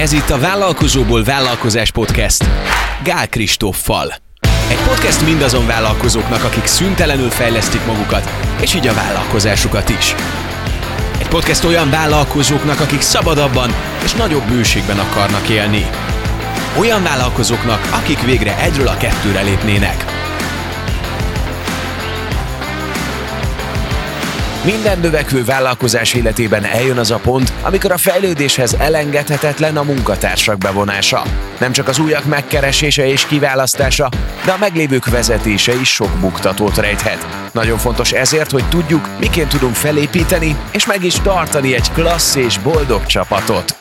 Ez itt a Vállalkozóból Vállalkozás Podcast Gál Kristóffal. Egy podcast mindazon vállalkozóknak, akik szüntelenül fejlesztik magukat, és így a vállalkozásukat is. Egy podcast olyan vállalkozóknak, akik szabadabban és nagyobb bőségben akarnak élni. Olyan vállalkozóknak, akik végre egyről a kettőre lépnének – Minden növekvő vállalkozás életében eljön az a pont, amikor a fejlődéshez elengedhetetlen a munkatársak bevonása. Nem csak az újak megkeresése és kiválasztása, de a meglévők vezetése is sok buktatót rejthet. Nagyon fontos ezért, hogy tudjuk, miként tudunk felépíteni és meg is tartani egy klassz és boldog csapatot.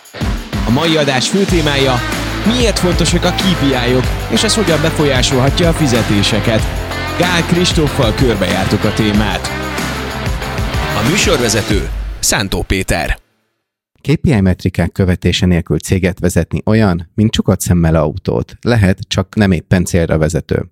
A mai adás fő témája Miért fontosak a KPI-ok, és ez hogyan befolyásolhatja a fizetéseket? Gál Kristóffal körbejártuk a témát. A műsorvezető Szántó Péter. KPI metrikák követése nélkül céget vezetni olyan, mint csukat szemmel autót. Lehet, csak nem éppen célra vezető.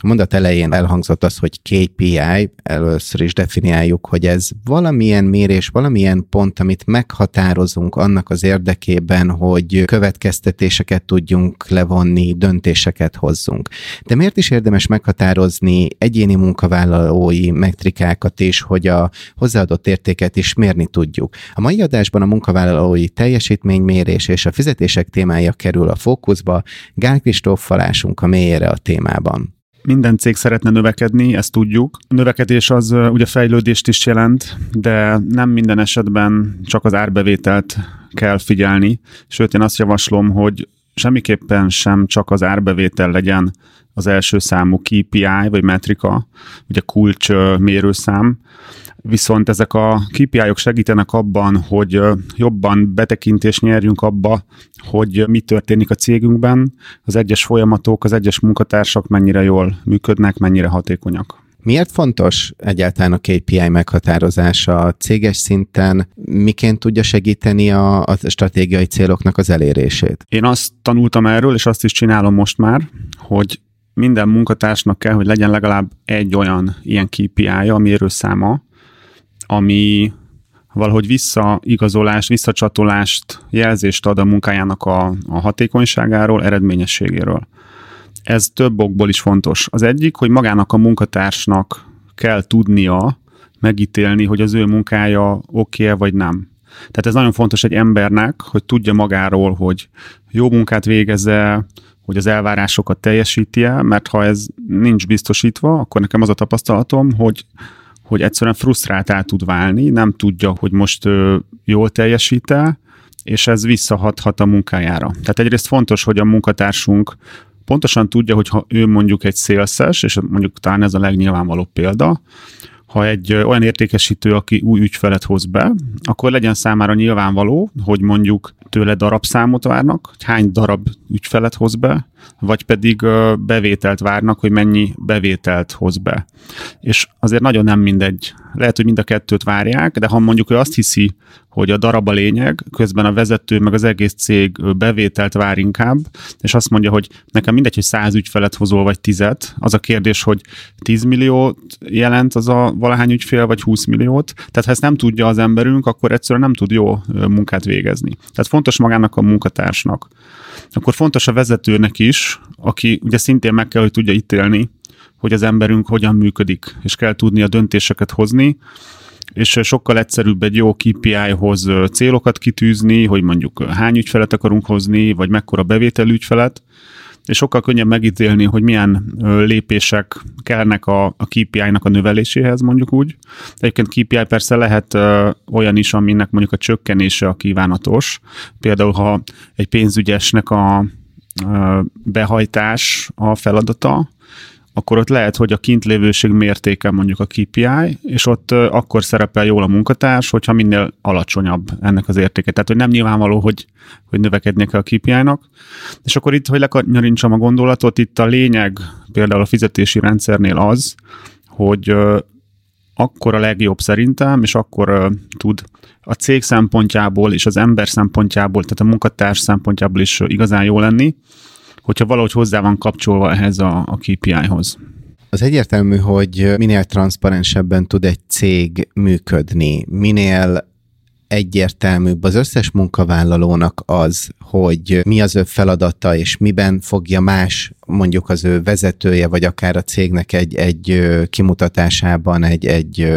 A mondat elején elhangzott az, hogy KPI, először is definiáljuk, hogy ez valamilyen mérés, valamilyen pont, amit meghatározunk annak az érdekében, hogy következtetéseket tudjunk levonni, döntéseket hozzunk. De miért is érdemes meghatározni egyéni munkavállalói metrikákat is, hogy a hozzáadott értéket is mérni tudjuk? A mai adásban a munkavállalói teljesítménymérés és a fizetések témája kerül a fókuszba, Gál Kristóf a mélyére a témában minden cég szeretne növekedni, ezt tudjuk. A növekedés az ugye fejlődést is jelent, de nem minden esetben csak az árbevételt kell figyelni. Sőt, én azt javaslom, hogy semmiképpen sem csak az árbevétel legyen az első számú KPI vagy metrika, ugye kulcs mérőszám, viszont ezek a KPI-ok segítenek abban, hogy jobban betekintést nyerjünk abba, hogy mi történik a cégünkben, az egyes folyamatok, az egyes munkatársak mennyire jól működnek, mennyire hatékonyak. Miért fontos egyáltalán a KPI meghatározása a céges szinten? Miként tudja segíteni a, a stratégiai céloknak az elérését? Én azt tanultam erről, és azt is csinálom most már, hogy minden munkatársnak kell, hogy legyen legalább egy olyan ilyen KPI-ja, a mérőszáma, ami valahogy visszaigazolást, visszacsatolást, jelzést ad a munkájának a, a hatékonyságáról, eredményességéről. Ez több okból is fontos. Az egyik, hogy magának a munkatársnak kell tudnia megítélni, hogy az ő munkája oké vagy nem. Tehát ez nagyon fontos egy embernek, hogy tudja magáról, hogy jó munkát végezze, hogy az elvárásokat teljesíti -e, mert ha ez nincs biztosítva, akkor nekem az a tapasztalatom, hogy hogy egyszerűen frusztráltá tud válni, nem tudja, hogy most ö, jól teljesít és ez visszahathat a munkájára. Tehát egyrészt fontos, hogy a munkatársunk pontosan tudja, hogy ha ő mondjuk egy szélszes, és mondjuk talán ez a legnyilvánvalóbb példa, ha egy olyan értékesítő, aki új ügyfelet hoz be, akkor legyen számára nyilvánvaló, hogy mondjuk tőle darabszámot várnak, hogy hány darab ügyfelet hoz be, vagy pedig bevételt várnak, hogy mennyi bevételt hoz be. És azért nagyon nem mindegy. Lehet, hogy mind a kettőt várják, de ha mondjuk ő azt hiszi, hogy a darab a lényeg, közben a vezető meg az egész cég bevételt vár inkább, és azt mondja, hogy nekem mindegy, hogy száz ügyfelet hozol, vagy tizet. Az a kérdés, hogy 10 milliót jelent az a valahány ügyfél, vagy 20 milliót. Tehát ha ezt nem tudja az emberünk, akkor egyszerűen nem tud jó munkát végezni. Tehát fontos magának a munkatársnak. Akkor fontos a vezetőnek is, aki ugye szintén meg kell, hogy tudja ítélni, hogy az emberünk hogyan működik, és kell tudni a döntéseket hozni, és sokkal egyszerűbb egy jó KPI-hoz célokat kitűzni, hogy mondjuk hány ügyfelet akarunk hozni, vagy mekkora bevételű ügyfelet, és sokkal könnyebb megítélni, hogy milyen lépések kellnek a, a KPI-nak a növeléséhez, mondjuk úgy. Egyébként KPI persze lehet ö, olyan is, aminek mondjuk a csökkenése a kívánatos. Például, ha egy pénzügyesnek a ö, behajtás a feladata, akkor ott lehet, hogy a kintlévőség mértéke mondjuk a KPI, és ott akkor szerepel jól a munkatárs, hogyha minél alacsonyabb ennek az értéke. Tehát, hogy nem nyilvánvaló, hogy, hogy növekednie kell a KPI-nak. És akkor itt, hogy lekanyarintsam a gondolatot, itt a lényeg például a fizetési rendszernél az, hogy akkor a legjobb szerintem, és akkor tud a cég szempontjából és az ember szempontjából, tehát a munkatárs szempontjából is igazán jó lenni, hogyha valahogy hozzá van kapcsolva ehhez a, a KPI-hoz. Az egyértelmű, hogy minél transzparensebben tud egy cég működni, minél egyértelműbb. Az összes munkavállalónak az, hogy mi az ő feladata, és miben fogja más mondjuk az ő vezetője, vagy akár a cégnek egy, egy kimutatásában, egy, egy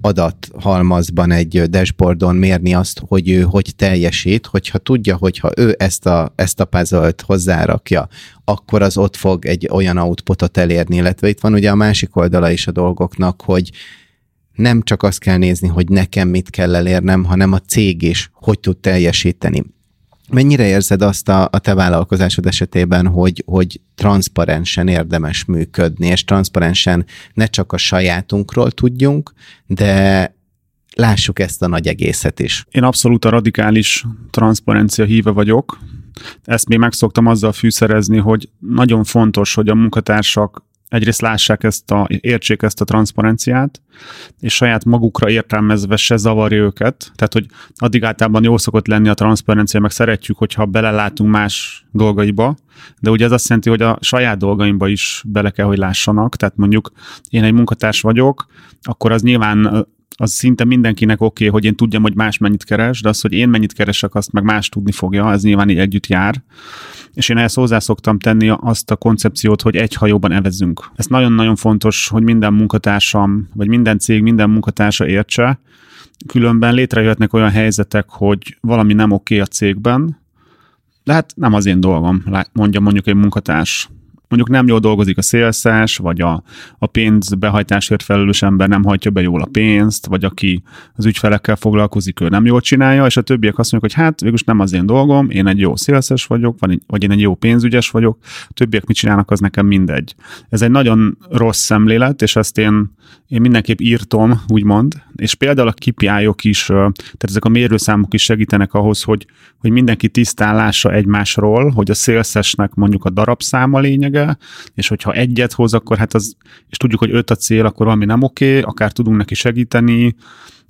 adathalmazban, egy dashboardon mérni azt, hogy ő hogy teljesít, hogyha tudja, hogyha ő ezt a, ezt a puzzle hozzárakja, akkor az ott fog egy olyan outputot elérni, illetve itt van ugye a másik oldala is a dolgoknak, hogy nem csak azt kell nézni, hogy nekem mit kell elérnem, hanem a cég is hogy tud teljesíteni. Mennyire érzed azt a, a te vállalkozásod esetében, hogy, hogy transzparensen érdemes működni, és transzparensen ne csak a sajátunkról tudjunk, de lássuk ezt a nagy egészet is. Én abszolút a radikális transzparencia híve vagyok. Ezt még megszoktam azzal fűszerezni, hogy nagyon fontos, hogy a munkatársak egyrészt lássák ezt a, értsék ezt a transzparenciát, és saját magukra értelmezve se zavarja őket. Tehát, hogy addig általában jó szokott lenni a transzparencia, meg szeretjük, hogyha belelátunk más dolgaiba, de ugye ez azt jelenti, hogy a saját dolgaimba is bele kell, hogy lássanak. Tehát mondjuk én egy munkatárs vagyok, akkor az nyilván az szinte mindenkinek oké, okay, hogy én tudjam, hogy más mennyit keres, de az, hogy én mennyit keresek, azt meg más tudni fogja, ez nyilván így együtt jár. És én ehhez hozzá szoktam tenni azt a koncepciót, hogy egy hajóban evezünk. Ez nagyon-nagyon fontos, hogy minden munkatársam, vagy minden cég, minden munkatársa értse, különben létrejöhetnek olyan helyzetek, hogy valami nem oké okay a cégben, de hát nem az én dolgom, mondja mondjuk egy munkatárs mondjuk nem jól dolgozik a szélszás, vagy a, a pénzbehajtásért felelős ember nem hajtja be jól a pénzt, vagy aki az ügyfelekkel foglalkozik, ő nem jól csinálja, és a többiek azt mondják, hogy hát végülis nem az én dolgom, én egy jó szélszes vagyok, vagy, vagy én egy jó pénzügyes vagyok, a többiek mit csinálnak, az nekem mindegy. Ez egy nagyon rossz szemlélet, és ezt én, én mindenképp írtom, úgymond, és például a KPI-ok is, tehát ezek a mérőszámok is segítenek ahhoz, hogy, hogy mindenki tisztán lássa egymásról, hogy a szélszesnek mondjuk a darabszáma lényege, lényege, és hogyha egyet hoz, akkor hát az, és tudjuk, hogy öt a cél, akkor valami nem oké, akár tudunk neki segíteni,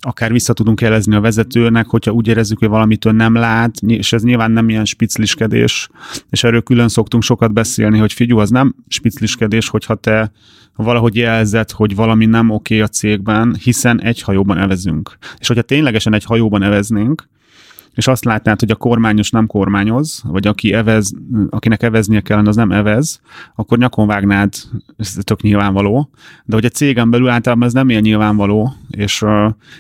akár vissza tudunk jelezni a vezetőnek, hogyha úgy érezzük, hogy valamitől nem lát, és ez nyilván nem ilyen spicliskedés, és erről külön szoktunk sokat beszélni, hogy figyú, az nem spicliskedés, hogyha te valahogy jelzed, hogy valami nem oké a cégben, hiszen egy hajóban evezünk. És hogyha ténylegesen egy hajóban eveznénk, és azt látnád, hogy a kormányos nem kormányoz, vagy aki evez, akinek eveznie kellene, az nem evez, akkor nyakon vágnád, ez tök nyilvánvaló, de hogy a cégen belül általában ez nem ilyen nyilvánvaló, és,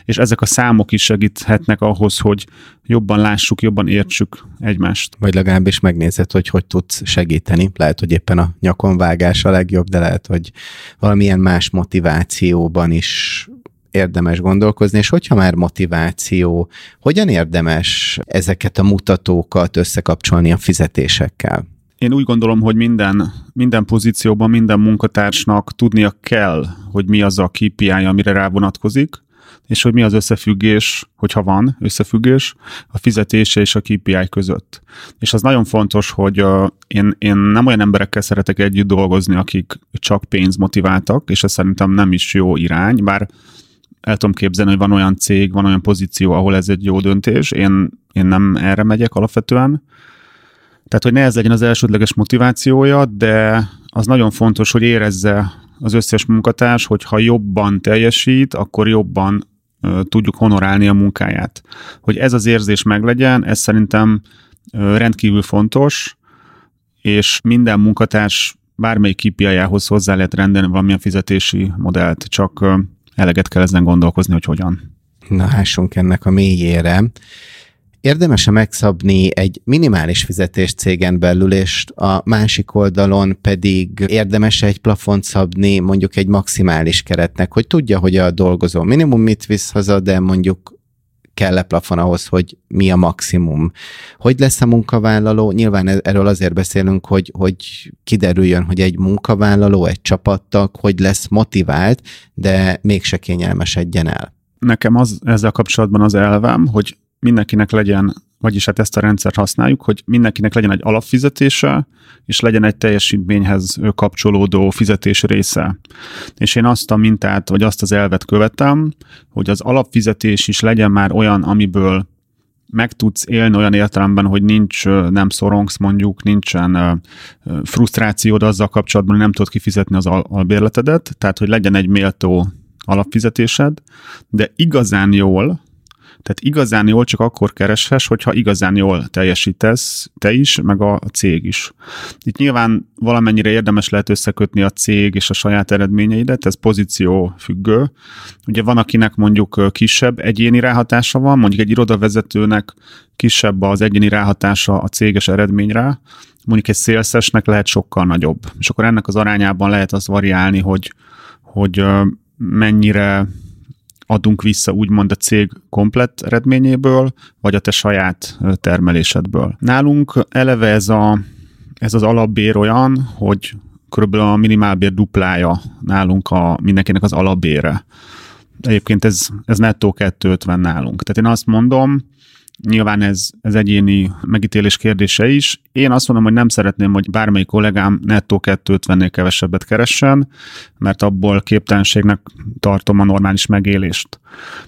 és ezek a számok is segíthetnek ahhoz, hogy jobban lássuk, jobban értsük egymást. Vagy legalábbis megnézed, hogy hogy tudsz segíteni. Lehet, hogy éppen a nyakonvágás a legjobb, de lehet, hogy valamilyen más motivációban is érdemes gondolkozni, és hogyha már motiváció, hogyan érdemes ezeket a mutatókat összekapcsolni a fizetésekkel? Én úgy gondolom, hogy minden, minden pozícióban, minden munkatársnak tudnia kell, hogy mi az a KPI, amire rá vonatkozik, és hogy mi az összefüggés, hogyha van összefüggés, a fizetése és a KPI között. És az nagyon fontos, hogy uh, én, én nem olyan emberekkel szeretek együtt dolgozni, akik csak pénz motiváltak, és ez szerintem nem is jó irány, bár el tudom képzelni, hogy van olyan cég, van olyan pozíció, ahol ez egy jó döntés. Én, én nem erre megyek alapvetően. Tehát, hogy ne ez legyen az elsődleges motivációja, de az nagyon fontos, hogy érezze az összes munkatárs, hogy ha jobban teljesít, akkor jobban uh, tudjuk honorálni a munkáját. Hogy ez az érzés meglegyen, ez szerintem uh, rendkívül fontos, és minden munkatárs bármelyik KPI-jához hozzá lehet rendelni valamilyen fizetési modellt, csak eleget kell ezen gondolkozni, hogy hogyan. Na, hássunk ennek a mélyére. Érdemes-e megszabni egy minimális fizetés cégen belül, és a másik oldalon pedig érdemes egy plafont szabni mondjuk egy maximális keretnek, hogy tudja, hogy a dolgozó minimum mit visz haza, de mondjuk kell-e plafon ahhoz, hogy mi a maximum. Hogy lesz a munkavállaló? Nyilván e- erről azért beszélünk, hogy, hogy kiderüljön, hogy egy munkavállaló, egy csapattag, hogy lesz motivált, de mégse kényelmesedjen el. Nekem az ezzel kapcsolatban az elvem, hogy mindenkinek legyen vagyis hát ezt a rendszert használjuk, hogy mindenkinek legyen egy alapfizetése, és legyen egy teljesítményhez kapcsolódó fizetés része. És én azt a mintát, vagy azt az elvet követem, hogy az alapfizetés is legyen már olyan, amiből meg tudsz élni olyan értelemben, hogy nincs, nem szorongsz mondjuk, nincsen frusztrációd azzal kapcsolatban, hogy nem tudod kifizetni az albérletedet, tehát hogy legyen egy méltó alapfizetésed, de igazán jól Tehát igazán jól csak akkor kereshess, hogyha igazán jól teljesítesz te is, meg a cég is. Itt nyilván valamennyire érdemes lehet összekötni a cég és a saját eredményeidet, ez pozíció függő. Ugye van, akinek mondjuk kisebb egyéni ráhatása van, mondjuk egy irodavezetőnek kisebb az egyéni ráhatása a céges eredményre, mondjuk egy szélszesnek lehet sokkal nagyobb. És akkor ennek az arányában lehet azt variálni, hogy, hogy mennyire adunk vissza úgymond a cég komplett eredményéből, vagy a te saját termelésedből. Nálunk eleve ez, a, ez az alapbér olyan, hogy körülbelül a minimálbér duplája nálunk a, mindenkinek az alapbére. Egyébként ez, ez nettó 250 nálunk. Tehát én azt mondom, Nyilván ez, ez egyéni megítélés kérdése is. Én azt mondom, hogy nem szeretném, hogy bármelyik kollégám nettó 250-nél kevesebbet keressen, mert abból képtelenségnek tartom a normális megélést.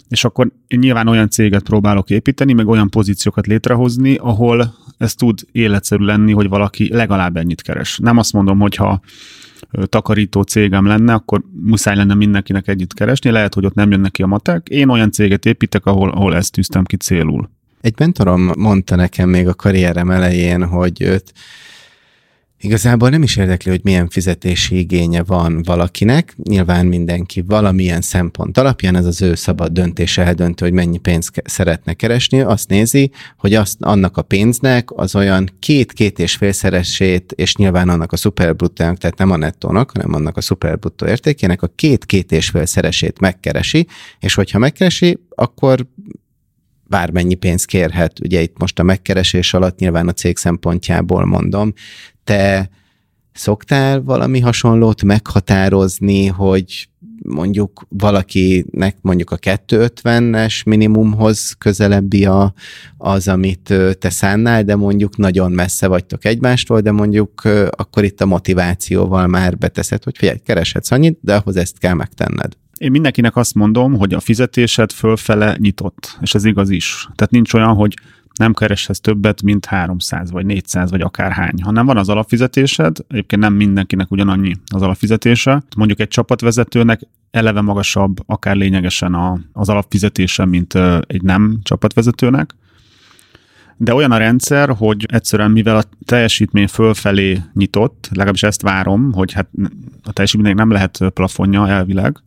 És akkor én nyilván olyan céget próbálok építeni, meg olyan pozíciókat létrehozni, ahol ez tud életszerű lenni, hogy valaki legalább ennyit keres. Nem azt mondom, hogy ha takarító cégem lenne, akkor muszáj lenne mindenkinek együtt keresni, lehet, hogy ott nem jönnek ki a matek. Én olyan céget építek, ahol, ahol ezt tűztem ki célul. Egy mentorom mondta nekem még a karrierem elején, hogy őt Igazából nem is érdekli, hogy milyen fizetési igénye van valakinek. Nyilván mindenki valamilyen szempont alapján, ez az ő szabad döntése eldöntő, hogy mennyi pénzt szeretne keresni. Azt nézi, hogy azt, annak a pénznek az olyan két-két és félszeresét, és nyilván annak a szuperbruttónak, tehát nem a nettónak, hanem annak a szuperbruttó értékének a két-két és félszeresét megkeresi, és hogyha megkeresi, akkor bármennyi pénzt kérhet. Ugye itt most a megkeresés alatt nyilván a cég szempontjából mondom. Te szoktál valami hasonlót meghatározni, hogy mondjuk valakinek mondjuk a 250-es minimumhoz közelebbi a, az, amit te szánnál, de mondjuk nagyon messze vagytok egymástól, de mondjuk akkor itt a motivációval már beteszed, hogy figyelj, kereshetsz annyit, de ahhoz ezt kell megtenned. Én mindenkinek azt mondom, hogy a fizetésed fölfele nyitott, és ez igaz is. Tehát nincs olyan, hogy nem kereshez többet, mint 300 vagy 400 vagy akárhány, hanem van az alapfizetésed, egyébként nem mindenkinek ugyanannyi az alapfizetése. Mondjuk egy csapatvezetőnek eleve magasabb, akár lényegesen a, az alapfizetése, mint egy nem csapatvezetőnek. De olyan a rendszer, hogy egyszerűen mivel a teljesítmény fölfelé nyitott, legalábbis ezt várom, hogy hát a teljesítménynek nem lehet plafonja elvileg,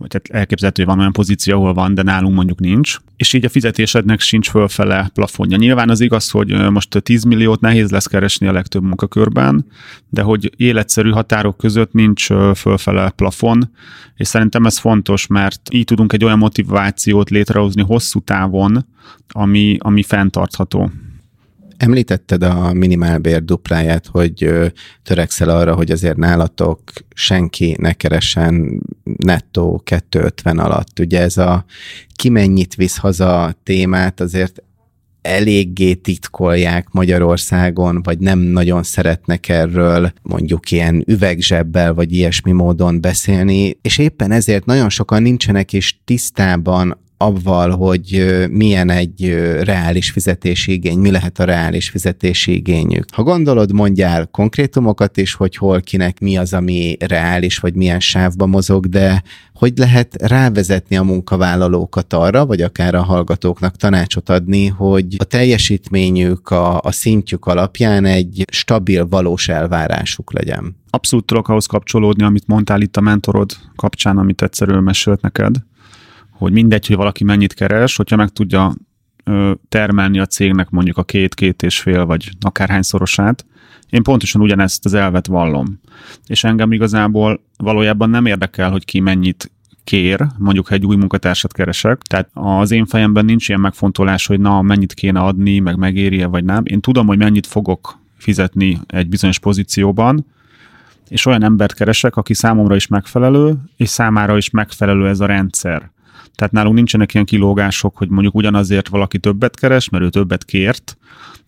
vagy hát elképzelhető, hogy van olyan pozíció, ahol van, de nálunk mondjuk nincs, és így a fizetésednek sincs fölfele plafonja. Nyilván az igaz, hogy most 10 milliót nehéz lesz keresni a legtöbb munkakörben, de hogy életszerű határok között nincs fölfele plafon, és szerintem ez fontos, mert így tudunk egy olyan motivációt létrehozni hosszú távon, ami, ami fenntartható. Említetted a minimálbér dupláját, hogy törekszel arra, hogy azért nálatok senki ne keresen nettó 250 alatt. Ugye ez a ki mennyit visz haza témát azért eléggé titkolják Magyarországon, vagy nem nagyon szeretnek erről mondjuk ilyen üvegzsebbel, vagy ilyesmi módon beszélni, és éppen ezért nagyon sokan nincsenek is tisztában avval, hogy milyen egy reális fizetési igény, mi lehet a reális fizetési igényük. Ha gondolod, mondjál konkrétumokat is, hogy hol kinek mi az, ami reális, vagy milyen sávba mozog, de hogy lehet rávezetni a munkavállalókat arra, vagy akár a hallgatóknak tanácsot adni, hogy a teljesítményük, a, a szintjük alapján egy stabil, valós elvárásuk legyen. Abszolút tudok ahhoz kapcsolódni, amit mondtál itt a mentorod kapcsán, amit egyszerűen mesélt neked hogy mindegy, hogy valaki mennyit keres, hogyha meg tudja termelni a cégnek mondjuk a két-két és fél, vagy akárhányszorosát, én pontosan ugyanezt az elvet vallom. És engem igazából valójában nem érdekel, hogy ki mennyit kér, mondjuk ha egy új munkatársat keresek. Tehát az én fejemben nincs ilyen megfontolás, hogy na, mennyit kéne adni, meg megéri-e, vagy nem. Én tudom, hogy mennyit fogok fizetni egy bizonyos pozícióban, és olyan embert keresek, aki számomra is megfelelő, és számára is megfelelő ez a rendszer. Tehát nálunk nincsenek ilyen kilógások, hogy mondjuk ugyanazért valaki többet keres, mert ő többet kért,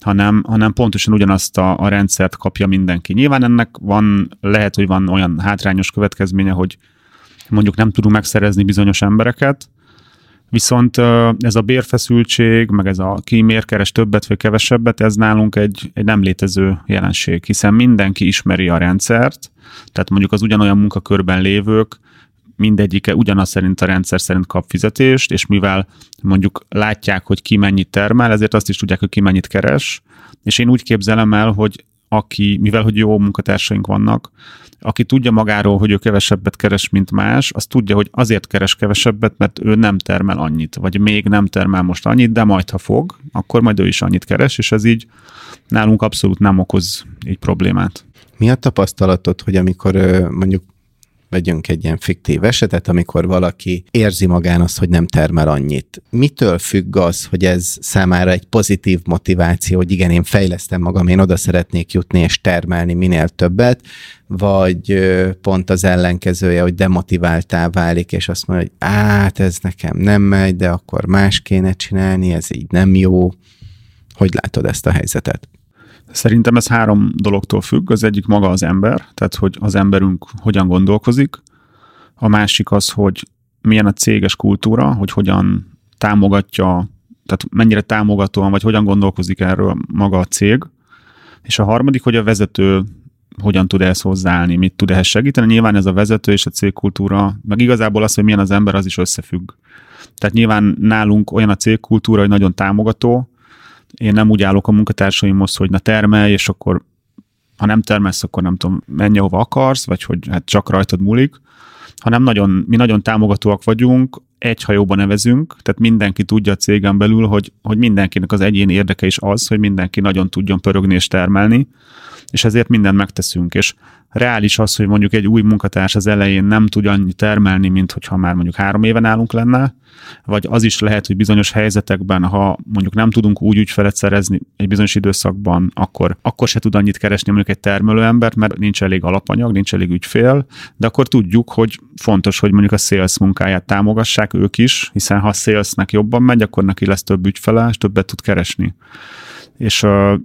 hanem, hanem pontosan ugyanazt a, a rendszert kapja mindenki. Nyilván ennek van, lehet, hogy van olyan hátrányos következménye, hogy mondjuk nem tudunk megszerezni bizonyos embereket, Viszont ez a bérfeszültség, meg ez a ki miért keres többet vagy kevesebbet, ez nálunk egy, egy nem létező jelenség, hiszen mindenki ismeri a rendszert, tehát mondjuk az ugyanolyan munkakörben lévők mindegyike ugyanaz szerint a rendszer szerint kap fizetést, és mivel mondjuk látják, hogy ki mennyit termel, ezért azt is tudják, hogy ki mennyit keres, és én úgy képzelem el, hogy aki, mivel hogy jó munkatársaink vannak, aki tudja magáról, hogy ő kevesebbet keres, mint más, az tudja, hogy azért keres kevesebbet, mert ő nem termel annyit, vagy még nem termel most annyit, de majd ha fog, akkor majd ő is annyit keres, és ez így nálunk abszolút nem okoz így problémát. Mi a tapasztalatod, hogy amikor mondjuk vegyünk egy ilyen fiktív esetet, amikor valaki érzi magán azt, hogy nem termel annyit. Mitől függ az, hogy ez számára egy pozitív motiváció, hogy igen, én fejlesztem magam, én oda szeretnék jutni és termelni minél többet, vagy pont az ellenkezője, hogy demotiváltá válik, és azt mondja, hogy át, ez nekem nem megy, de akkor más kéne csinálni, ez így nem jó. Hogy látod ezt a helyzetet? Szerintem ez három dologtól függ. Az egyik maga az ember, tehát hogy az emberünk hogyan gondolkozik. A másik az, hogy milyen a céges kultúra, hogy hogyan támogatja, tehát mennyire támogatóan, vagy hogyan gondolkozik erről maga a cég. És a harmadik, hogy a vezető hogyan tud ehhez hozzáállni, mit tud ehhez segíteni. Nyilván ez a vezető és a cégkultúra, meg igazából az, hogy milyen az ember, az is összefügg. Tehát nyilván nálunk olyan a cégkultúra, hogy nagyon támogató, én nem úgy állok a munkatársaimhoz, hogy na termelj, és akkor ha nem termelsz, akkor nem tudom, menj ahova akarsz, vagy hogy hát csak rajtad múlik, hanem nagyon, mi nagyon támogatóak vagyunk, egy hajóban nevezünk, tehát mindenki tudja a cégen belül, hogy, hogy mindenkinek az egyén érdeke is az, hogy mindenki nagyon tudjon pörögni és termelni, és ezért mindent megteszünk, és reális az, hogy mondjuk egy új munkatárs az elején nem tud annyi termelni, mint hogyha már mondjuk három éven állunk lenne, vagy az is lehet, hogy bizonyos helyzetekben, ha mondjuk nem tudunk úgy ügyfelet szerezni egy bizonyos időszakban, akkor, akkor se tud annyit keresni mondjuk egy termelőembert, mert nincs elég alapanyag, nincs elég ügyfél, de akkor tudjuk, hogy fontos, hogy mondjuk a sales munkáját támogassák ők is, hiszen ha a salesnek jobban megy, akkor neki lesz több ügyfele, és többet tud keresni és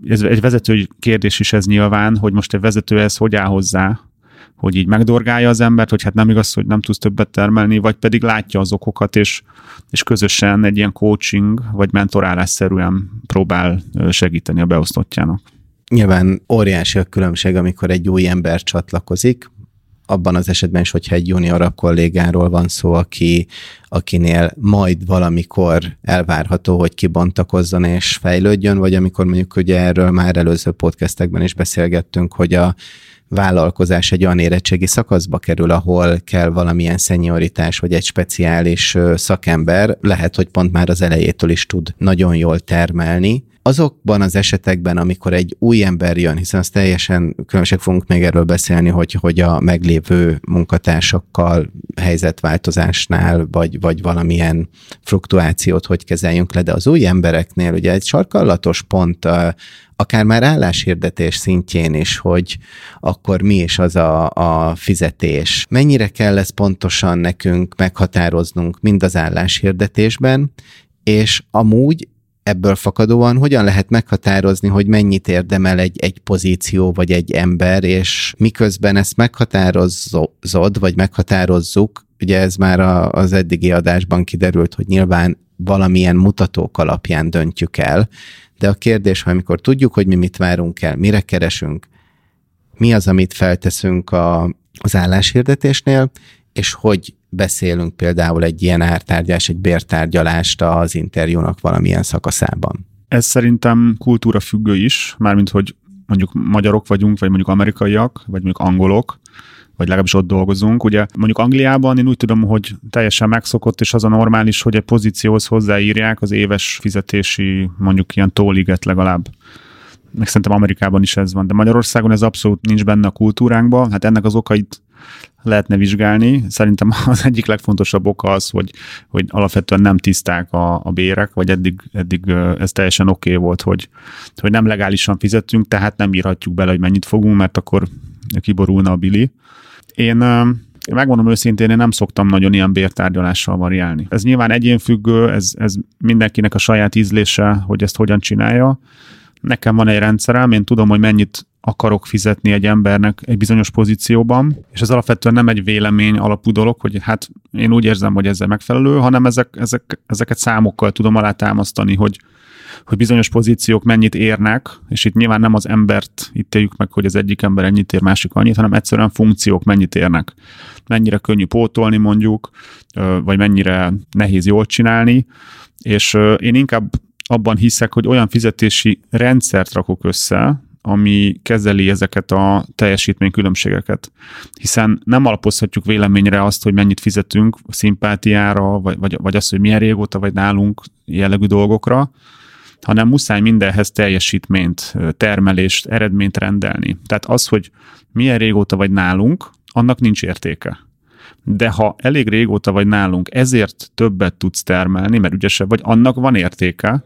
ez egy vezetői kérdés is ez nyilván, hogy most egy vezető ez hogy áll hozzá, hogy így megdorgálja az embert, hogy hát nem igaz, hogy nem tudsz többet termelni, vagy pedig látja az okokat, és, és közösen egy ilyen coaching, vagy mentorálásszerűen próbál segíteni a beosztottjának. Nyilván óriási a különbség, amikor egy új ember csatlakozik, abban az esetben is, hogyha egy juniorabb kollégáról van szó, aki, akinél majd valamikor elvárható, hogy kibontakozzon és fejlődjön, vagy amikor mondjuk ugye erről már előző podcastekben is beszélgettünk, hogy a vállalkozás egy olyan érettségi szakaszba kerül, ahol kell valamilyen szenioritás, vagy egy speciális szakember, lehet, hogy pont már az elejétől is tud nagyon jól termelni, azokban az esetekben, amikor egy új ember jön, hiszen az teljesen különbség fogunk még erről beszélni, hogy, hogy a meglévő munkatársakkal helyzetváltozásnál, vagy, vagy valamilyen fluktuációt hogy kezeljünk le, de az új embereknél ugye egy sarkallatos pont, akár már álláshirdetés szintjén is, hogy akkor mi is az a, a fizetés. Mennyire kell ezt pontosan nekünk meghatároznunk mind az álláshirdetésben, és amúgy ebből fakadóan hogyan lehet meghatározni, hogy mennyit érdemel egy, egy pozíció vagy egy ember, és miközben ezt meghatározod, vagy meghatározzuk, ugye ez már a, az eddigi adásban kiderült, hogy nyilván valamilyen mutatók alapján döntjük el, de a kérdés, ha amikor tudjuk, hogy mi mit várunk el, mire keresünk, mi az, amit felteszünk a, az álláshirdetésnél, és hogy beszélünk például egy ilyen ártárgyás, egy bértárgyalást az interjúnak valamilyen szakaszában? Ez szerintem kultúra függő is, mármint hogy mondjuk magyarok vagyunk, vagy mondjuk amerikaiak, vagy mondjuk angolok, vagy legalábbis ott dolgozunk. Ugye mondjuk Angliában én úgy tudom, hogy teljesen megszokott, és az a normális, hogy egy pozícióhoz hozzáírják az éves fizetési, mondjuk ilyen tóliget legalább. Meg szerintem Amerikában is ez van, de Magyarországon ez abszolút nincs benne a kultúránkban. Hát ennek az okait lehetne vizsgálni. Szerintem az egyik legfontosabb oka az, hogy, hogy alapvetően nem tiszták a, a bérek, vagy eddig, eddig ez teljesen oké okay volt, hogy, hogy nem legálisan fizetünk, tehát nem írhatjuk bele, hogy mennyit fogunk, mert akkor kiborulna a bili. Én megmondom őszintén, én nem szoktam nagyon ilyen bértárgyalással variálni. Ez nyilván egyénfüggő, ez, ez mindenkinek a saját ízlése, hogy ezt hogyan csinálja. Nekem van egy rendszerem, én tudom, hogy mennyit akarok fizetni egy embernek egy bizonyos pozícióban, és ez alapvetően nem egy vélemény alapú dolog, hogy hát én úgy érzem, hogy ezzel megfelelő, hanem ezek, ezek, ezeket számokkal tudom alátámasztani, hogy, hogy bizonyos pozíciók mennyit érnek, és itt nyilván nem az embert ítéljük meg, hogy az egyik ember ennyit ér, másik annyit, hanem egyszerűen funkciók mennyit érnek. Mennyire könnyű pótolni mondjuk, vagy mennyire nehéz jól csinálni, és én inkább abban hiszek, hogy olyan fizetési rendszert rakok össze, ami kezeli ezeket a teljesítménykülönbségeket. Hiszen nem alapozhatjuk véleményre azt, hogy mennyit fizetünk szimpátiára, vagy, vagy, vagy azt, hogy milyen régóta vagy nálunk jellegű dolgokra, hanem muszáj mindenhez teljesítményt, termelést, eredményt rendelni. Tehát az, hogy milyen régóta vagy nálunk, annak nincs értéke. De ha elég régóta vagy nálunk, ezért többet tudsz termelni, mert ügyesebb vagy, annak van értéke,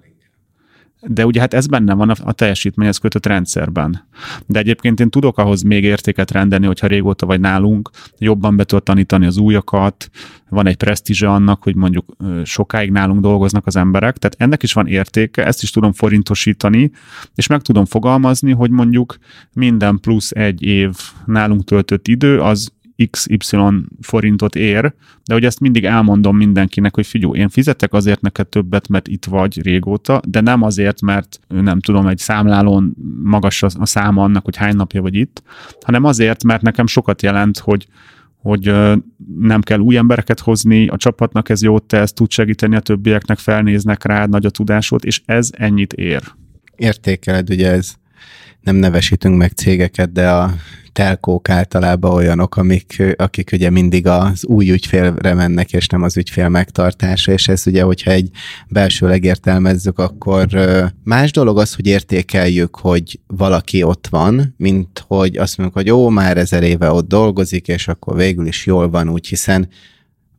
de ugye hát ez benne van a, teljesítményhez kötött rendszerben. De egyébként én tudok ahhoz még értéket rendelni, hogyha régóta vagy nálunk, jobban be tudod tanítani az újakat, van egy presztízse annak, hogy mondjuk sokáig nálunk dolgoznak az emberek, tehát ennek is van értéke, ezt is tudom forintosítani, és meg tudom fogalmazni, hogy mondjuk minden plusz egy év nálunk töltött idő, az XY forintot ér, de hogy ezt mindig elmondom mindenkinek, hogy figyelj, én fizetek azért neked többet, mert itt vagy régóta, de nem azért, mert nem tudom, egy számlálón magas a száma annak, hogy hány napja vagy itt, hanem azért, mert nekem sokat jelent, hogy hogy nem kell új embereket hozni, a csapatnak ez jót tesz, tud segíteni a többieknek, felnéznek rá, nagy a tudásod, és ez ennyit ér. Értékeled, ugye ez nem nevesítünk meg cégeket, de a telkók általában olyanok, amik, akik ugye mindig az új ügyfélre mennek, és nem az ügyfél megtartása, és ez ugye, hogyha egy belsőleg értelmezzük, akkor más dolog az, hogy értékeljük, hogy valaki ott van, mint hogy azt mondjuk, hogy jó, már ezer éve ott dolgozik, és akkor végül is jól van úgy, hiszen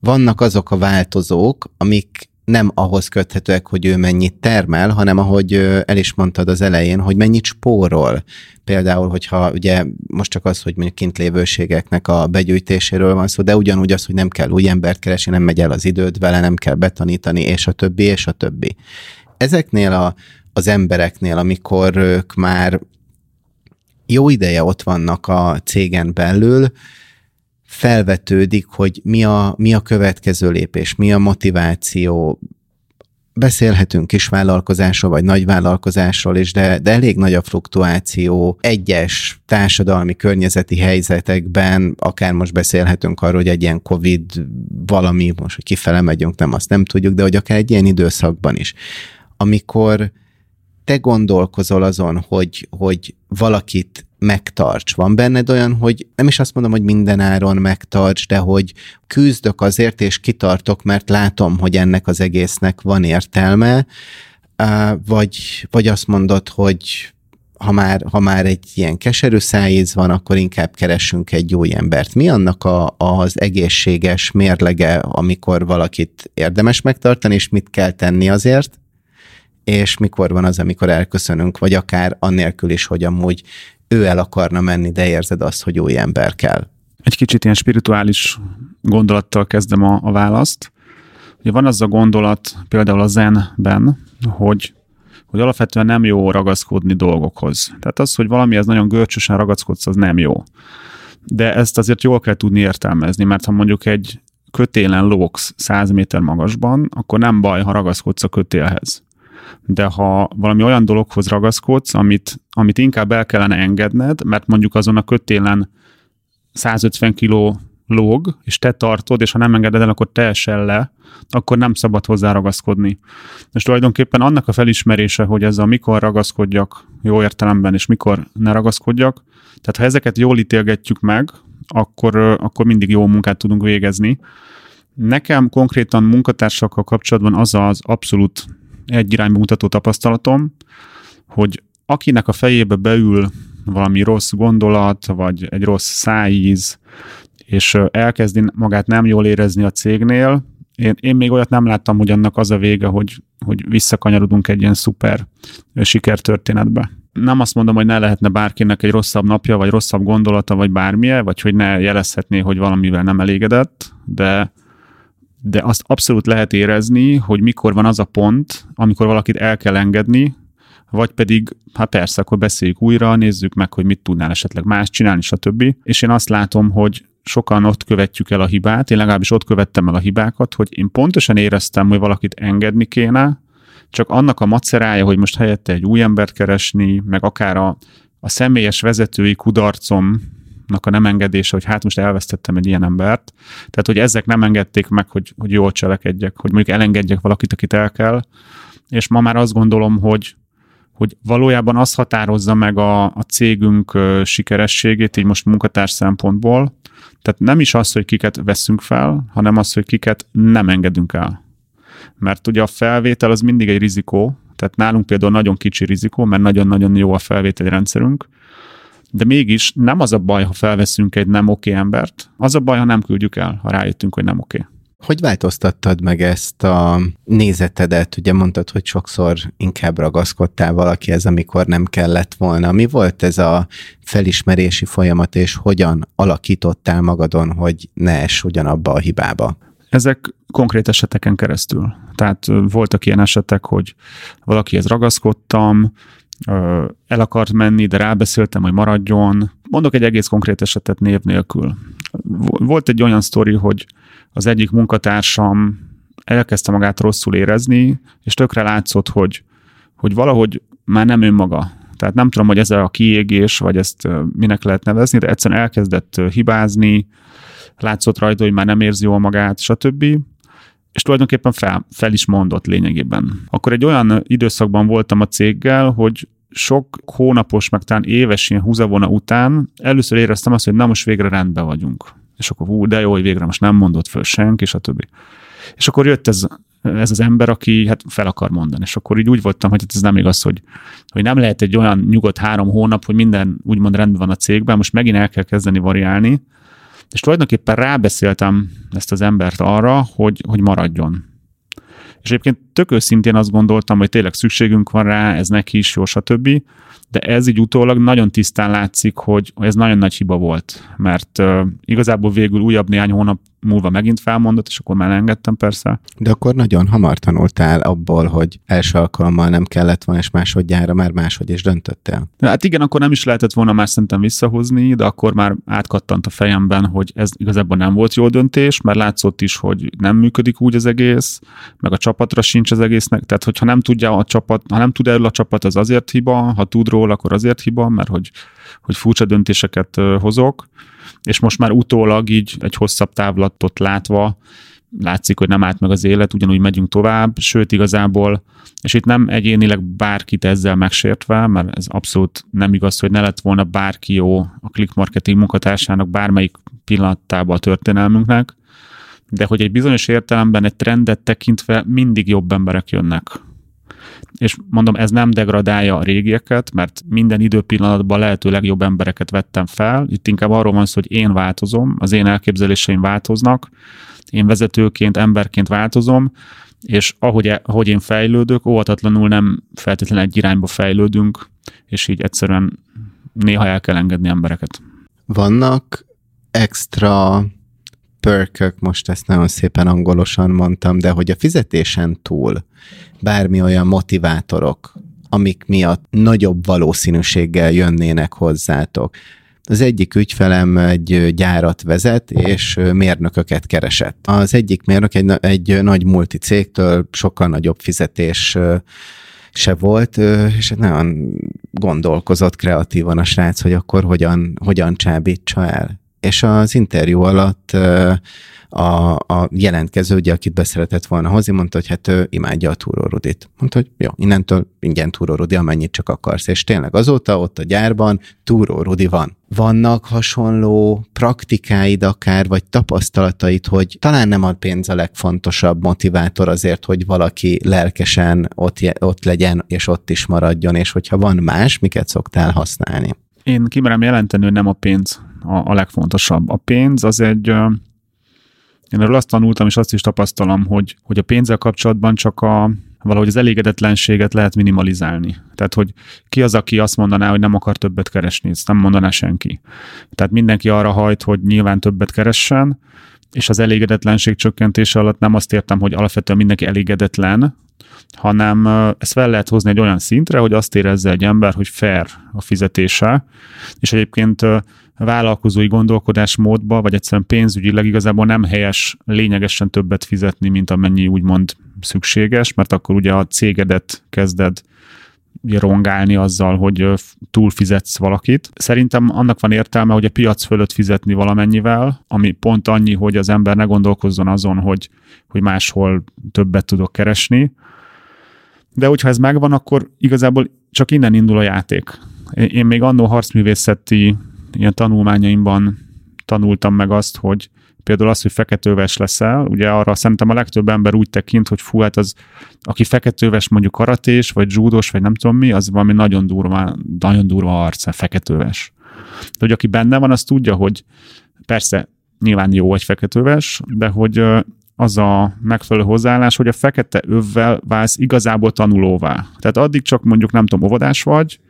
vannak azok a változók, amik nem ahhoz köthetőek, hogy ő mennyit termel, hanem ahogy el is mondtad az elején, hogy mennyit spórol. Például, hogyha ugye most csak az, hogy mondjuk kintlévőségeknek a begyűjtéséről van szó, de ugyanúgy az, hogy nem kell új embert keresni, nem megy el az időd vele, nem kell betanítani, és a többi, és a többi. Ezeknél a, az embereknél, amikor ők már jó ideje ott vannak a cégen belül, felvetődik, hogy mi a, mi a következő lépés, mi a motiváció. Beszélhetünk kisvállalkozásról, vagy nagyvállalkozásról is, de, de elég nagy a fluktuáció egyes társadalmi környezeti helyzetekben, akár most beszélhetünk arról, hogy egy ilyen Covid valami, most hogy kifele megyünk, nem azt nem tudjuk, de hogy akár egy ilyen időszakban is, amikor te gondolkozol azon, hogy, hogy valakit megtarts. Van benned olyan, hogy nem is azt mondom, hogy minden áron megtarts, de hogy küzdök azért, és kitartok, mert látom, hogy ennek az egésznek van értelme, vagy, vagy azt mondod, hogy ha már, ha már egy ilyen keserű szájíz van, akkor inkább keressünk egy jó embert. Mi annak a, az egészséges mérlege, amikor valakit érdemes megtartani, és mit kell tenni azért, és mikor van az, amikor elköszönünk, vagy akár annélkül is, hogy amúgy ő el akarna menni, de érzed azt, hogy új ember kell. Egy kicsit ilyen spirituális gondolattal kezdem a, a választ. Ugye van az a gondolat például a zenben, hogy hogy alapvetően nem jó ragaszkodni dolgokhoz. Tehát az, hogy valamihez nagyon görcsösen ragaszkodsz, az nem jó. De ezt azért jól kell tudni értelmezni, mert ha mondjuk egy kötélen lógsz 100 méter magasban, akkor nem baj, ha ragaszkodsz a kötélhez de ha valami olyan dologhoz ragaszkodsz, amit, amit inkább el kellene engedned, mert mondjuk azon a kötélen 150 kiló lóg, és te tartod, és ha nem engeded el, akkor te esel le, akkor nem szabad hozzá ragaszkodni. És tulajdonképpen annak a felismerése, hogy ezzel mikor ragaszkodjak jó értelemben, és mikor ne ragaszkodjak, tehát ha ezeket jól ítélgetjük meg, akkor, akkor mindig jó munkát tudunk végezni. Nekem konkrétan munkatársakkal kapcsolatban az az abszolút egy irányba mutató tapasztalatom, hogy akinek a fejébe beül valami rossz gondolat, vagy egy rossz szájíz, és elkezdi magát nem jól érezni a cégnél, én, én még olyat nem láttam, hogy annak az a vége, hogy, hogy visszakanyarodunk egy ilyen szuper sikertörténetbe. Nem azt mondom, hogy ne lehetne bárkinek egy rosszabb napja, vagy rosszabb gondolata, vagy bármilyen, vagy hogy ne jelezhetné, hogy valamivel nem elégedett, de de azt abszolút lehet érezni, hogy mikor van az a pont, amikor valakit el kell engedni, vagy pedig, hát persze, akkor beszéljük újra, nézzük meg, hogy mit tudnál esetleg más csinálni, stb. És én azt látom, hogy sokan ott követjük el a hibát, én legalábbis ott követtem el a hibákat, hogy én pontosan éreztem, hogy valakit engedni kéne, csak annak a macerája, hogy most helyette egy új embert keresni, meg akár a, a személyes vezetői kudarcom a nem engedése, hogy hát most elvesztettem egy ilyen embert. Tehát, hogy ezek nem engedték meg, hogy, hogy jól cselekedjek, hogy mondjuk elengedjek valakit, akit el kell. És ma már azt gondolom, hogy, hogy valójában az határozza meg a, a cégünk sikerességét, így most munkatárs szempontból. Tehát nem is az, hogy kiket veszünk fel, hanem az, hogy kiket nem engedünk el. Mert ugye a felvétel az mindig egy rizikó, tehát nálunk például nagyon kicsi rizikó, mert nagyon-nagyon jó a felvételi rendszerünk, de mégis nem az a baj, ha felveszünk egy nem oké embert, az a baj, ha nem küldjük el, ha rájöttünk, hogy nem oké. Hogy változtattad meg ezt a nézetedet? Ugye mondtad, hogy sokszor inkább ragaszkodtál valakihez, amikor nem kellett volna. Mi volt ez a felismerési folyamat, és hogyan alakítottál magadon, hogy ne ess ugyanabba a hibába? Ezek konkrét eseteken keresztül. Tehát voltak ilyen esetek, hogy valakihez ragaszkodtam, el akart menni, de rábeszéltem, hogy maradjon. Mondok egy egész konkrét esetet név nélkül. Volt egy olyan sztori, hogy az egyik munkatársam elkezdte magát rosszul érezni, és tökre látszott, hogy, hogy valahogy már nem önmaga. Tehát nem tudom, hogy ez a kiégés, vagy ezt minek lehet nevezni, de egyszerűen elkezdett hibázni, látszott rajta, hogy már nem érzi jól magát, stb. És tulajdonképpen fel, fel is mondott lényegében. Akkor egy olyan időszakban voltam a céggel, hogy sok hónapos, meg talán éves ilyen húzavona után először éreztem azt, hogy na most végre rendben vagyunk. És akkor hú, de jó, hogy végre most nem mondott föl senki, stb. És akkor jött ez, ez az ember, aki hát fel akar mondani. És akkor így úgy voltam, hogy hát ez nem igaz, hogy, hogy nem lehet egy olyan nyugodt három hónap, hogy minden úgymond rendben van a cégben, most megint el kell kezdeni variálni. És tulajdonképpen rábeszéltem ezt az embert arra, hogy, hogy maradjon. És egyébként tök őszintén azt gondoltam, hogy tényleg szükségünk van rá, ez neki is jó, stb. De ez így utólag nagyon tisztán látszik, hogy ez nagyon nagy hiba volt, mert uh, igazából végül újabb néhány hónap múlva megint felmondott, és akkor már engedtem persze. De akkor nagyon hamar tanultál abból, hogy első alkalommal nem kellett volna, és másodjára már máshogy is döntöttél. Hát igen, akkor nem is lehetett volna már szerintem visszahozni, de akkor már átkattant a fejemben, hogy ez igazából nem volt jó döntés, mert látszott is, hogy nem működik úgy az egész, meg a csapatra sincs az egésznek. Tehát, hogyha nem tudja a csapat, ha nem tud erről a csapat, az azért hiba, ha tud róla, akkor azért hiba, mert hogy, hogy furcsa döntéseket hozok és most már utólag így egy hosszabb távlatot látva látszik, hogy nem állt meg az élet, ugyanúgy megyünk tovább, sőt igazából, és itt nem egyénileg bárkit ezzel megsértve, mert ez abszolút nem igaz, hogy ne lett volna bárki jó a click marketing munkatársának bármelyik pillanatában a történelmünknek, de hogy egy bizonyos értelemben egy trendet tekintve mindig jobb emberek jönnek és mondom, ez nem degradálja a régieket, mert minden időpillanatban lehető legjobb embereket vettem fel. Itt inkább arról van szó, hogy én változom, az én elképzeléseim változnak, én vezetőként, emberként változom, és ahogy, e, ahogy én fejlődök, óvatatlanul nem feltétlenül egy irányba fejlődünk, és így egyszerűen néha el kell engedni embereket. Vannak extra perkök, most ezt nagyon szépen angolosan mondtam, de hogy a fizetésen túl bármi olyan motivátorok, amik miatt nagyobb valószínűséggel jönnének hozzátok. Az egyik ügyfelem egy gyárat vezet, és mérnököket keresett. Az egyik mérnök egy, egy nagy multicégtől sokkal nagyobb fizetés se volt, és nagyon gondolkozott kreatívan a srác, hogy akkor hogyan, hogyan csábítsa el és az interjú alatt a, a jelentkező, ugye, akit beszeretett volna hozni, mondta, hogy hát ő imádja a túrórudit. Mondta, hogy jó, innentől ingyen túrórudi, amennyit csak akarsz. És tényleg azóta ott a gyárban túrórudi van. Vannak hasonló praktikáid akár, vagy tapasztalataid, hogy talán nem a pénz a legfontosabb motivátor azért, hogy valaki lelkesen ott, ott legyen, és ott is maradjon, és hogyha van más, miket szoktál használni? Én kimerem jelenteni, hogy nem a pénz a, a legfontosabb. A pénz az egy, én erről azt tanultam, és azt is tapasztalom, hogy, hogy a pénzzel kapcsolatban csak a, valahogy az elégedetlenséget lehet minimalizálni. Tehát, hogy ki az, aki azt mondaná, hogy nem akar többet keresni, ezt nem mondaná senki. Tehát mindenki arra hajt, hogy nyilván többet keressen, és az elégedetlenség csökkentése alatt nem azt értem, hogy alapvetően mindenki elégedetlen, hanem ezt fel lehet hozni egy olyan szintre, hogy azt érezze egy ember, hogy fair a fizetése, és egyébként vállalkozói gondolkodásmódba, vagy egyszerűen pénzügyileg igazából nem helyes lényegesen többet fizetni, mint amennyi úgymond szükséges, mert akkor ugye a cégedet kezded ugye rongálni azzal, hogy túlfizetsz valakit. Szerintem annak van értelme, hogy a piac fölött fizetni valamennyivel, ami pont annyi, hogy az ember ne gondolkozzon azon, hogy, hogy máshol többet tudok keresni. De hogyha ez megvan, akkor igazából csak innen indul a játék. Én még annó harcművészeti ilyen tanulmányaimban tanultam meg azt, hogy például az, hogy feketőves leszel, ugye arra szerintem a legtöbb ember úgy tekint, hogy fú, hát az, aki feketőves mondjuk karatés, vagy zsúdos, vagy nem tudom mi, az valami nagyon durva, nagyon durva arc, feketőves. De hogy aki benne van, az tudja, hogy persze nyilván jó egy feketőves, de hogy az a megfelelő hozzáállás, hogy a fekete övvel válsz igazából tanulóvá. Tehát addig csak mondjuk nem tudom, óvodás vagy,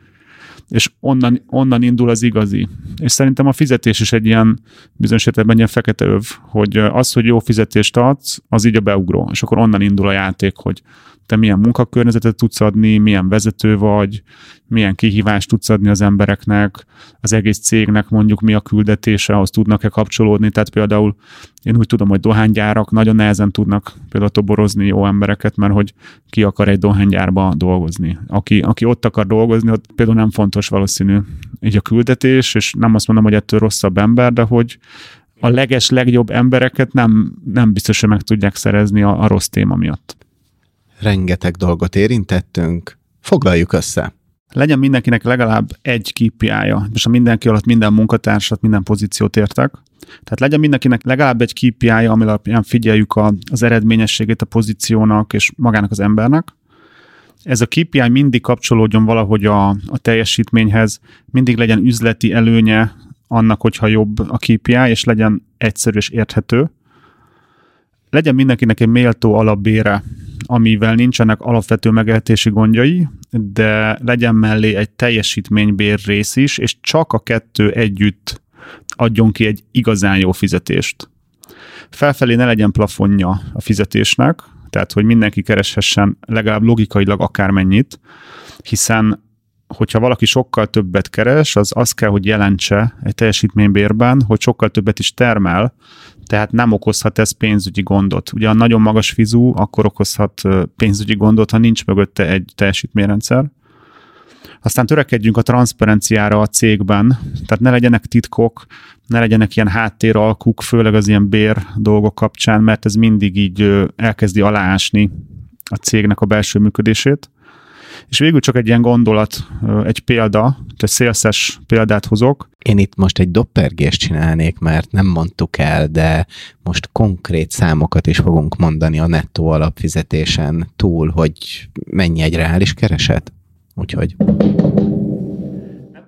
és onnan, onnan indul az igazi. És szerintem a fizetés is egy ilyen bizonyos értelemben ilyen fekete öv, hogy az, hogy jó fizetést adsz, az így a beugró, és akkor onnan indul a játék, hogy te milyen munkakörnyezetet tudsz adni, milyen vezető vagy, milyen kihívást tudsz adni az embereknek, az egész cégnek mondjuk mi a küldetése, ahhoz tudnak-e kapcsolódni. Tehát például én úgy tudom, hogy dohánygyárak nagyon nehezen tudnak például toborozni jó embereket, mert hogy ki akar egy dohánygyárba dolgozni. Aki, aki ott akar dolgozni, ott például nem fontos valószínű így a küldetés, és nem azt mondom, hogy ettől rosszabb ember, de hogy a leges, legjobb embereket nem, nem biztos, hogy meg tudják szerezni a, a rossz téma miatt rengeteg dolgot érintettünk, foglaljuk össze. Legyen mindenkinek legalább egy KPI-ja, és a mindenki alatt minden munkatársat, minden pozíciót értek. Tehát legyen mindenkinek legalább egy KPI-ja, ami alapján figyeljük a, az eredményességét a pozíciónak és magának az embernek. Ez a KPI mindig kapcsolódjon valahogy a, a teljesítményhez, mindig legyen üzleti előnye annak, hogyha jobb a KPI, és legyen egyszerű és érthető. Legyen mindenkinek egy méltó alapbére, amivel nincsenek alapvető megélhetési gondjai, de legyen mellé egy teljesítménybér rész is, és csak a kettő együtt adjon ki egy igazán jó fizetést. Felfelé ne legyen plafonja a fizetésnek, tehát hogy mindenki kereshessen legalább logikailag akármennyit, hiszen hogyha valaki sokkal többet keres, az azt kell, hogy jelentse egy teljesítménybérben, hogy sokkal többet is termel, tehát nem okozhat ez pénzügyi gondot. Ugye a nagyon magas fizú akkor okozhat pénzügyi gondot, ha nincs mögötte egy teljesítményrendszer. Aztán törekedjünk a transzparenciára a cégben, tehát ne legyenek titkok, ne legyenek ilyen háttéralkuk, főleg az ilyen bér dolgok kapcsán, mert ez mindig így elkezdi aláásni a cégnek a belső működését. És végül csak egy ilyen gondolat, egy példa, egy szélszes példát hozok. Én itt most egy doppergést csinálnék, mert nem mondtuk el, de most konkrét számokat is fogunk mondani a nettó alapfizetésen túl, hogy mennyi egy reális kereset. Úgyhogy...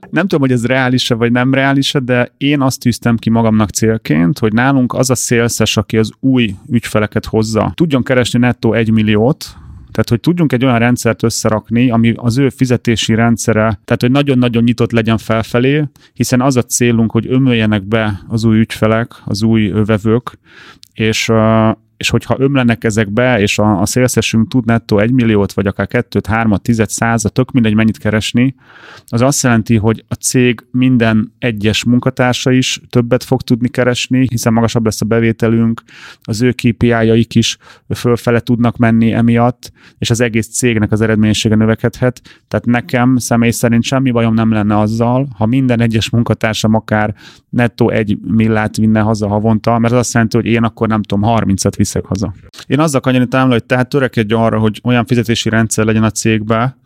Nem tudom, hogy ez reális-e vagy nem reális de én azt tűztem ki magamnak célként, hogy nálunk az a szélszes, aki az új ügyfeleket hozza, tudjon keresni nettó egy milliót, tehát, hogy tudjunk egy olyan rendszert összerakni, ami az ő fizetési rendszere, tehát, hogy nagyon-nagyon nyitott legyen felfelé, hiszen az a célunk, hogy ömöljenek be az új ügyfelek, az új vevők, és és hogyha ömlenek ezekbe, és a, a szélszesünk tud nettó egy milliót, vagy akár kettőt, hármat, tizet, százat, tök mindegy mennyit keresni, az azt jelenti, hogy a cég minden egyes munkatársa is többet fog tudni keresni, hiszen magasabb lesz a bevételünk, az ő KPI-jaik is fölfele tudnak menni emiatt, és az egész cégnek az eredményessége növekedhet. Tehát nekem személy szerint semmi bajom nem lenne azzal, ha minden egyes munkatársam akár nettó egy millát vinne haza havonta, mert az azt jelenti, hogy én akkor nem tudom, 30-at viszek haza. Én azzal kanyarítanám, hogy tehát törekedj arra, hogy olyan fizetési rendszer legyen a cégbe,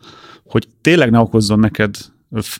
hogy tényleg ne okozzon neked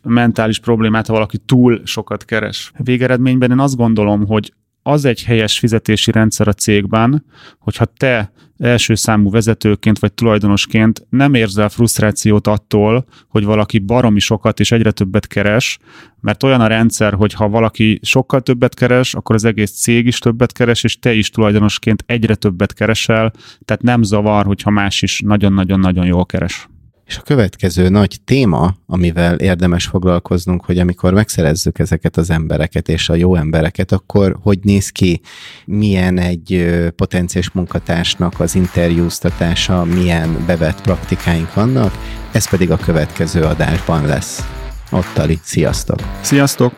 mentális problémát, ha valaki túl sokat keres. Végeredményben én azt gondolom, hogy az egy helyes fizetési rendszer a cégben, hogyha te első számú vezetőként vagy tulajdonosként nem érzel frusztrációt attól, hogy valaki baromi sokat és egyre többet keres, mert olyan a rendszer, hogy ha valaki sokkal többet keres, akkor az egész cég is többet keres, és te is tulajdonosként egyre többet keresel, tehát nem zavar, hogyha más is nagyon-nagyon-nagyon jól keres. És a következő nagy téma, amivel érdemes foglalkoznunk, hogy amikor megszerezzük ezeket az embereket és a jó embereket, akkor hogy néz ki, milyen egy potenciális munkatársnak az interjúztatása, milyen bevett praktikáink vannak, ez pedig a következő adásban lesz. Ottali, sziasztok! Sziasztok!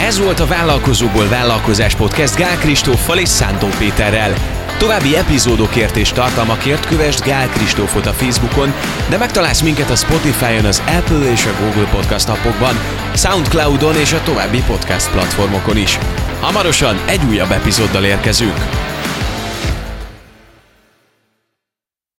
Ez volt a Vállalkozóból Vállalkozás Podcast Gál Kristóffal és Szántó Péterrel. További epizódokért és tartalmakért kövesd Gál Kristófot a Facebookon, de megtalálsz minket a Spotify-on, az Apple és a Google Podcast appokban, Soundcloudon és a további podcast platformokon is. Hamarosan egy újabb epizóddal érkezünk.